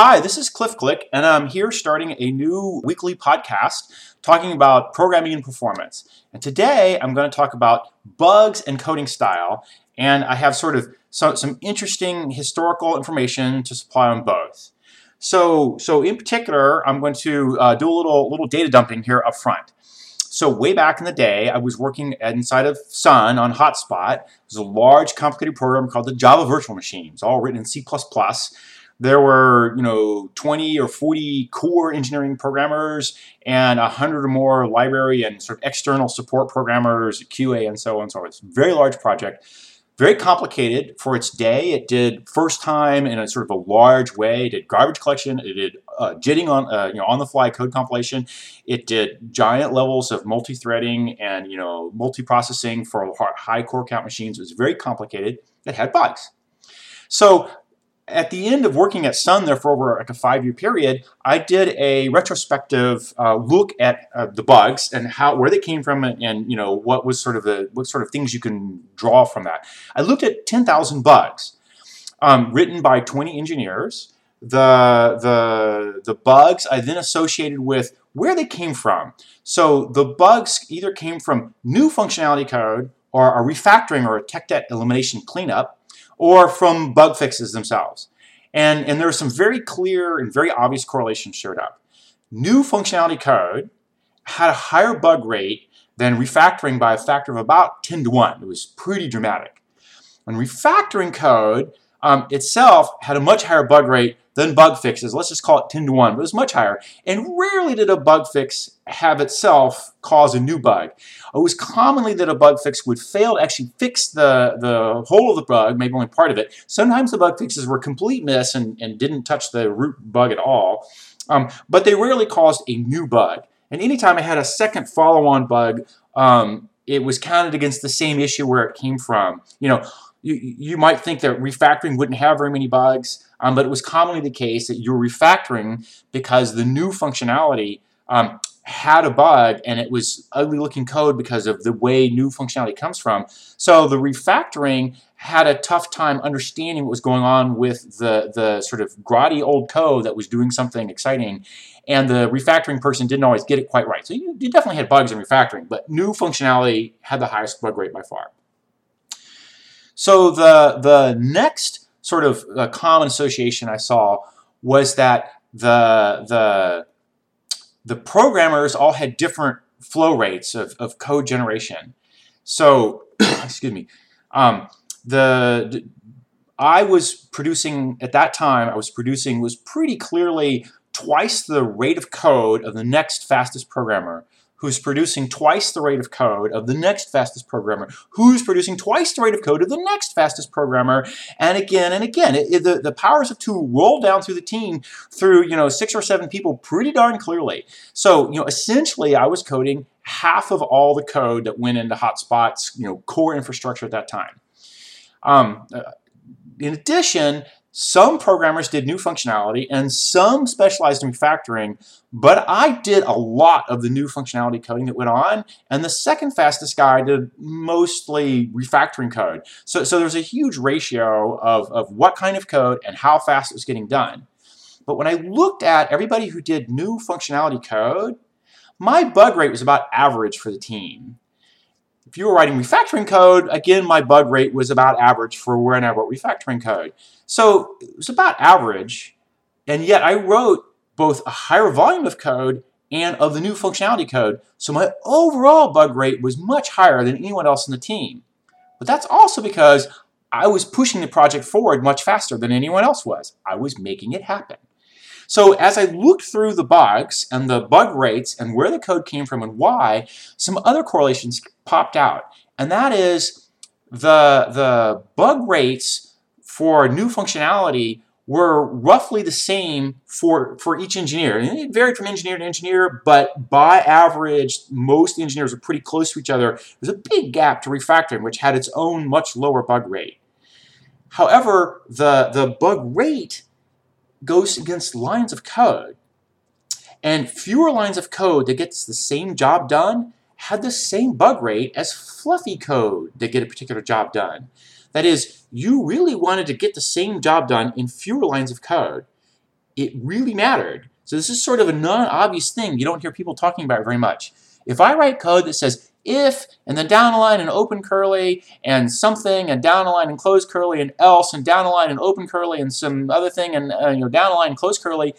Hi, this is Cliff Click, and I'm here starting a new weekly podcast talking about programming and performance. And today I'm going to talk about bugs and coding style, and I have sort of some, some interesting historical information to supply on both. So, so in particular, I'm going to uh, do a little, little data dumping here up front. So way back in the day, I was working inside of Sun on Hotspot. It was a large, complicated program called the Java Virtual Machine. It's all written in C++ there were you know 20 or 40 core engineering programmers and 100 or more library and sort of external support programmers qa and so on and so a very large project very complicated for its day. It did first time in a sort of a large way. It did garbage collection. It did uh, jitting on uh, you know on the fly code compilation. It did giant levels of multi-threading and you know multi-processing for high core count machines. It was very complicated. It had bugs. So at the end of working at Sun there for over like a five-year period, I did a retrospective uh, look at uh, the bugs and how where they came from and, and, you know what was sort of the what sort of things you can draw from that. I looked at 10,000 bugs um, written by 20 engineers. The the the bugs I then associated with where they came from. So the bugs either came from new functionality code or a refactoring or a tech debt elimination cleanup or from bug fixes themselves. And, and there are some very clear and very obvious correlations showed up. New functionality code had a higher bug rate than refactoring by a factor of about 10 to 1. It was pretty dramatic. And refactoring code um, itself had a much higher bug rate than bug fixes. Let's just call it 10 to 1, but it was much higher. And rarely did a bug fix have itself cause a new bug. It was commonly that a bug fix would fail to actually fix the, the whole of the bug, maybe only part of it. Sometimes the bug fixes were complete miss and, and didn't touch the root bug at all. Um, but they rarely caused a new bug. And anytime I had a second follow-on bug, um, it was counted against the same issue where it came from. You know, you, you might think that refactoring wouldn't have very many bugs, um, but it was commonly the case that you were refactoring because the new functionality um, had a bug and it was ugly looking code because of the way new functionality comes from. So the refactoring had a tough time understanding what was going on with the, the sort of grotty old code that was doing something exciting and the refactoring person didn't always get it quite right. So you, you definitely had bugs in refactoring, but new functionality had the highest bug rate by far. So the, the next sort of uh, common association I saw was that the, the, the programmers all had different flow rates of, of code generation. So, excuse me, um, the, the I was producing, at that time, I was producing was pretty clearly twice the rate of code of the next fastest programmer who's producing twice the rate of code of the next fastest programmer, who's producing twice the rate of code of the next fastest programmer, and again and again. It, it, the, the powers of two roll down through the team through, you know, six or seven people pretty darn clearly. So, you know, essentially I was coding half of all the code that went into Hotspot's, you know, core infrastructure at that time. Um, uh, in addition, some programmers did new functionality and some specialized in refactoring, but I did a lot of the new functionality coding that went on, and the second fastest guy did mostly refactoring code. So, so there's a huge ratio of, of what kind of code and how fast it was getting done. But when I looked at everybody who did new functionality code, my bug rate was about average for the team. If you were writing refactoring code, again, my bug rate was about average for when I wrote refactoring code. So it was about average, and yet I wrote both a higher volume of code and of the new functionality code, so my overall bug rate was much higher than anyone else in the team. But that's also because I was pushing the project forward much faster than anyone else was. I was making it happen. So as I looked through the bugs and the bug rates and where the code came from and why, some other correlations popped out. And that is the, the bug rates for new functionality were roughly the same for, for each engineer. And it varied from engineer to engineer, but by average, most engineers were pretty close to each other. There's a big gap to refactoring, which had its own much lower bug rate. However, the, the bug rate goes against lines of code. And fewer lines of code that gets the same job done had the same bug rate as fluffy code that get a particular job done. That is, you really wanted to get the same job done in fewer lines of code. it really mattered. So this is sort of a non-obvious thing you don't hear people talking about very much. If I write code that says if, and then down a line and open curly, and something, and down a line and close curly, and else, and down a line and open curly, and some other thing, and uh, you know down a line and close curly,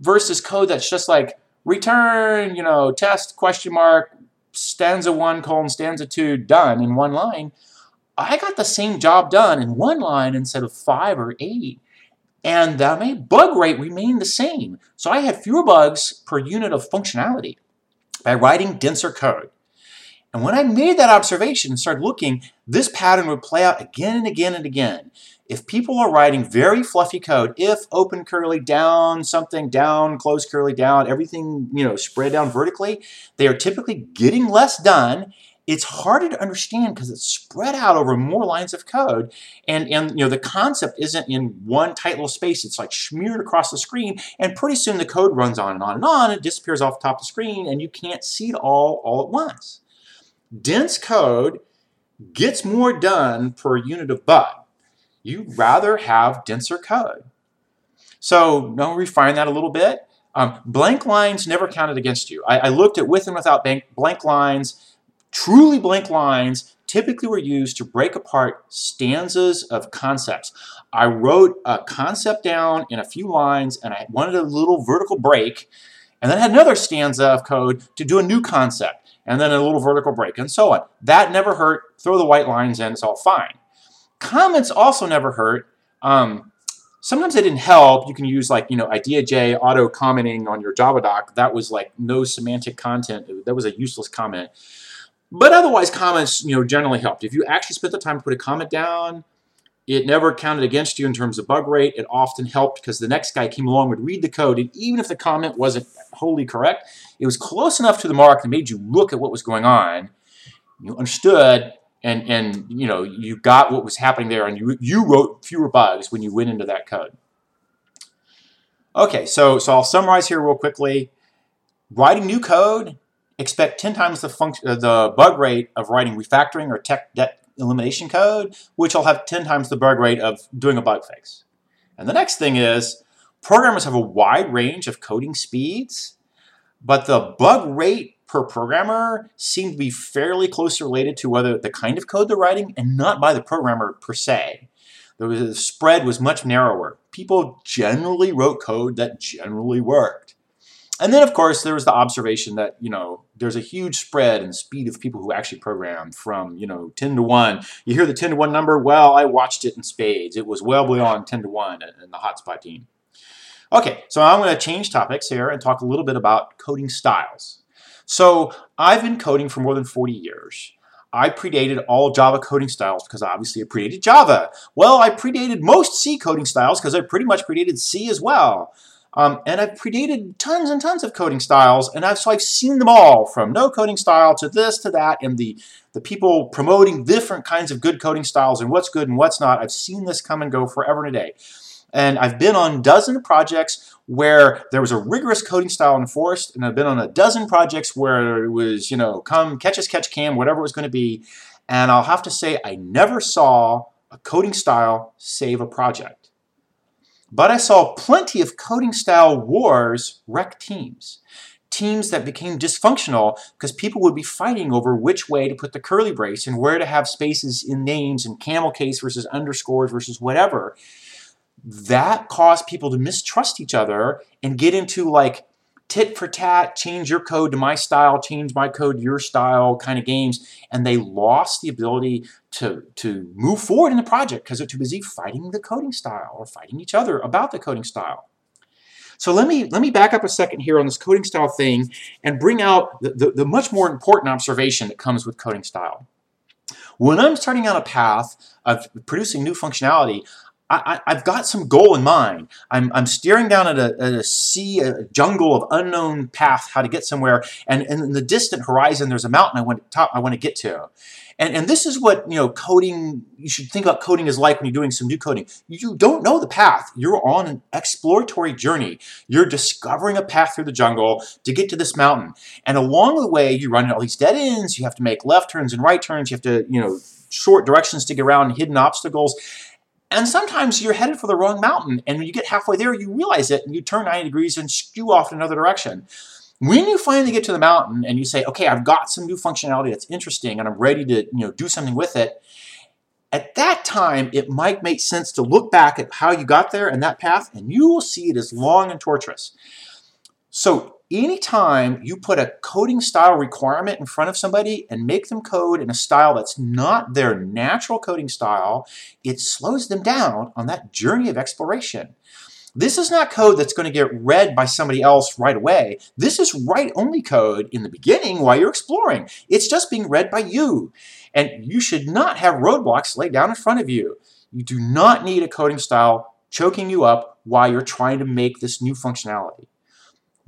versus code that's just like return, you know, test question mark, stanza one colon stanza two done in one line. I got the same job done in one line instead of five or eight. And made bug rate remain the same. So I had fewer bugs per unit of functionality by writing denser code. And when I made that observation and started looking, this pattern would play out again and again and again. If people are writing very fluffy code, if open curly down, something down, close curly down, everything, you know, spread down vertically, they are typically getting less done. It's harder to understand because it's spread out over more lines of code. And, and you know, the concept isn't in one tight little space. It's like smeared across the screen. And pretty soon the code runs on and on and on. It disappears off the top of the screen and you can't see it all all at once dense code gets more done per unit of bug. You'd rather have denser code. So now refine that a little bit. Um, blank lines never counted against you. I, I looked at with and without blank, blank lines. Truly blank lines typically were used to break apart stanzas of concepts. I wrote a concept down in a few lines and I wanted a little vertical break and then had another stanza of code to do a new concept and then a little vertical break, and so on. That never hurt. Throw the white lines in, it's all fine. Comments also never hurt. Um, sometimes they didn't help. You can use like, you know, IdeaJ auto commenting on your Java doc. That was like no semantic content. That was a useless comment. But otherwise, comments, you know, generally helped. If you actually spent the time to put a comment down, it never counted against you in terms of bug rate. It often helped because the next guy came along, would read the code, and even if the comment wasn't wholly correct, it was close enough to the mark that made you look at what was going on. You understood, and and you know you got what was happening there, and you you wrote fewer bugs when you went into that code. Okay, so so I'll summarize here real quickly. Writing new code, expect 10 times the function uh, the bug rate of writing refactoring or tech debt elimination code, which will have 10 times the bug rate of doing a bug fix. And the next thing is, programmers have a wide range of coding speeds, but the bug rate per programmer seem to be fairly closely related to whether the kind of code they're writing and not by the programmer per se. The spread was much narrower. People generally wrote code that generally worked. And then, of course, there was the observation that, you know, there's a huge spread in speed of people who actually program from, you know, 10 to 1. You hear the 10 to 1 number? Well, I watched it in spades. It was well beyond 10 to 1 in the hotspot team. Okay, so I'm going to change topics here and talk a little bit about coding styles. So I've been coding for more than 40 years. I predated all Java coding styles because obviously I predated Java. Well, I predated most C coding styles because I pretty much predated C as well. Um, and I've predated tons and tons of coding styles, and I've, so I've seen them all, from no coding style to this to that, and the, the people promoting different kinds of good coding styles and what's good and what's not. I've seen this come and go forever and a day. And I've been on dozen projects where there was a rigorous coding style enforced, and I've been on a dozen projects where it was, you know, come catch us, catch cam, whatever it was going to be. And I'll have to say, I never saw a coding style save a project. But I saw plenty of coding style wars wreck teams. Teams that became dysfunctional because people would be fighting over which way to put the curly brace and where to have spaces in names and camel case versus underscores versus whatever. That caused people to mistrust each other and get into like tit for tat, change your code to my style, change my code to your style kind of games. And they lost the ability to, to move forward in the project because they're too busy fighting the coding style or fighting each other about the coding style. So let me, let me back up a second here on this coding style thing and bring out the, the, the much more important observation that comes with coding style. When I'm starting on a path of producing new functionality, I, have got some goal in mind. I'm, I'm staring down at a, at a, sea, a jungle of unknown path, how to get somewhere, and, and in the distant horizon, there's a mountain I want to top, I want to get to. And, and this is what you know coding. You should think about coding is like when you're doing some new coding. You don't know the path. You're on an exploratory journey. You're discovering a path through the jungle to get to this mountain. And along the way, you run into all these dead ends. You have to make left turns and right turns. You have to you know short directions to get around hidden obstacles And sometimes you're headed for the wrong mountain, and when you get halfway there, you realize it, and you turn 90 degrees and skew off in another direction. When you finally get to the mountain and you say, okay, I've got some new functionality that's interesting, and I'm ready to you know, do something with it, at that time, it might make sense to look back at how you got there and that path, and you will see it as long and torturous. So anytime you put a coding style requirement in front of somebody and make them code in a style that's not their natural coding style, it slows them down on that journey of exploration. This is not code that's going to get read by somebody else right away. This is write-only code in the beginning while you're exploring. It's just being read by you. And you should not have roadblocks laid down in front of you. You do not need a coding style choking you up while you're trying to make this new functionality.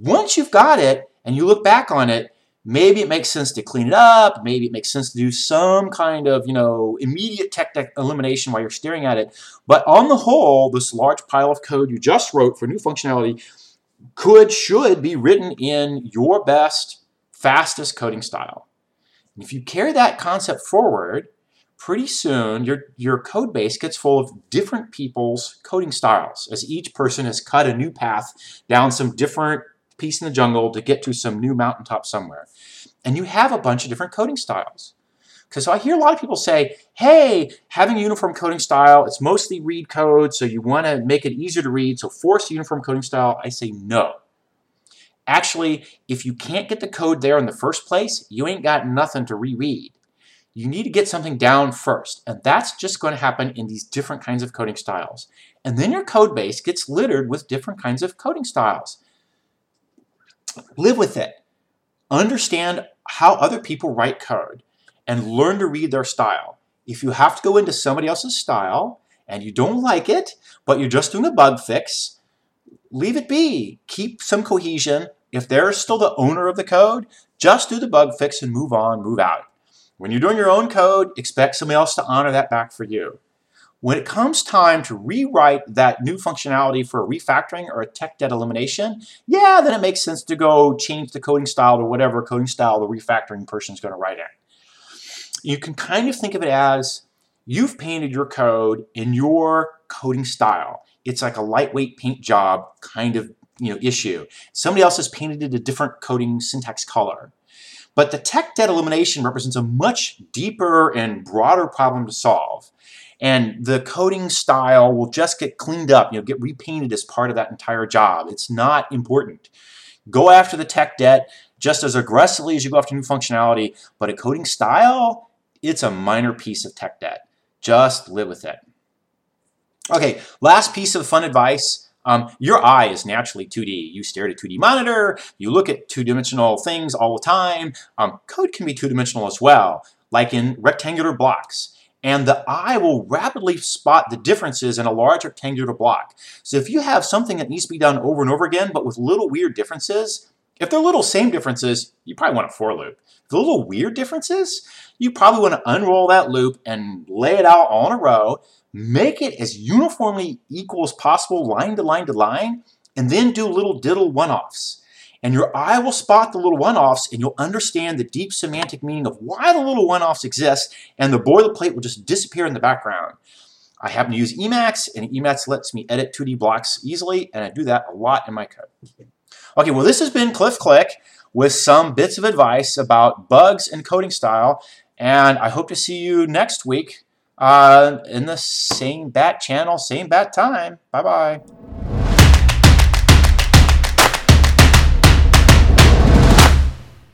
Once you've got it and you look back on it, maybe it makes sense to clean it up, maybe it makes sense to do some kind of, you know, immediate tech elimination while you're staring at it. But on the whole, this large pile of code you just wrote for new functionality could, should be written in your best, fastest coding style. And if you carry that concept forward, pretty soon your, your code base gets full of different people's coding styles as each person has cut a new path down some different piece in the jungle to get to some new mountaintop somewhere. And you have a bunch of different coding styles. Because so I hear a lot of people say, hey, having a uniform coding style, it's mostly read code, so you want to make it easier to read, so force uniform coding style. I say no. Actually, if you can't get the code there in the first place, you ain't got nothing to reread. You need to get something down first, and that's just going to happen in these different kinds of coding styles. And then your code base gets littered with different kinds of coding styles. Live with it. Understand how other people write code and learn to read their style. If you have to go into somebody else's style and you don't like it, but you're just doing a bug fix, leave it be. Keep some cohesion. If they're still the owner of the code, just do the bug fix and move on, move out. When you're doing your own code, expect somebody else to honor that back for you. When it comes time to rewrite that new functionality for a refactoring or a tech debt elimination, yeah, then it makes sense to go change the coding style to whatever coding style the refactoring person is going to write in. You can kind of think of it as you've painted your code in your coding style. It's like a lightweight paint job kind of you know, issue. Somebody else has painted it a different coding syntax color. But the tech debt elimination represents a much deeper and broader problem to solve and the coding style will just get cleaned up, you know, get repainted as part of that entire job. It's not important. Go after the tech debt just as aggressively as you go after new functionality, but a coding style, it's a minor piece of tech debt. Just live with it. Okay, last piece of fun advice. Um, your eye is naturally 2D. You stare at a 2D monitor, you look at two-dimensional things all the time. Um, code can be two-dimensional as well, like in rectangular blocks and the eye will rapidly spot the differences in a large rectangular block. So if you have something that needs to be done over and over again, but with little weird differences, if they're little same differences, you probably want a for loop. If they're little weird differences, you probably want to unroll that loop and lay it out all in a row, make it as uniformly equal as possible, line to line to line, and then do little diddle one-offs. And your eye will spot the little one-offs and you'll understand the deep semantic meaning of why the little one-offs exist and the boilerplate will just disappear in the background. I happen to use Emacs and Emacs lets me edit 2D blocks easily and I do that a lot in my code. Okay, well this has been Cliff Click with some bits of advice about bugs and coding style and I hope to see you next week uh, in the same bat channel, same bat time. Bye-bye.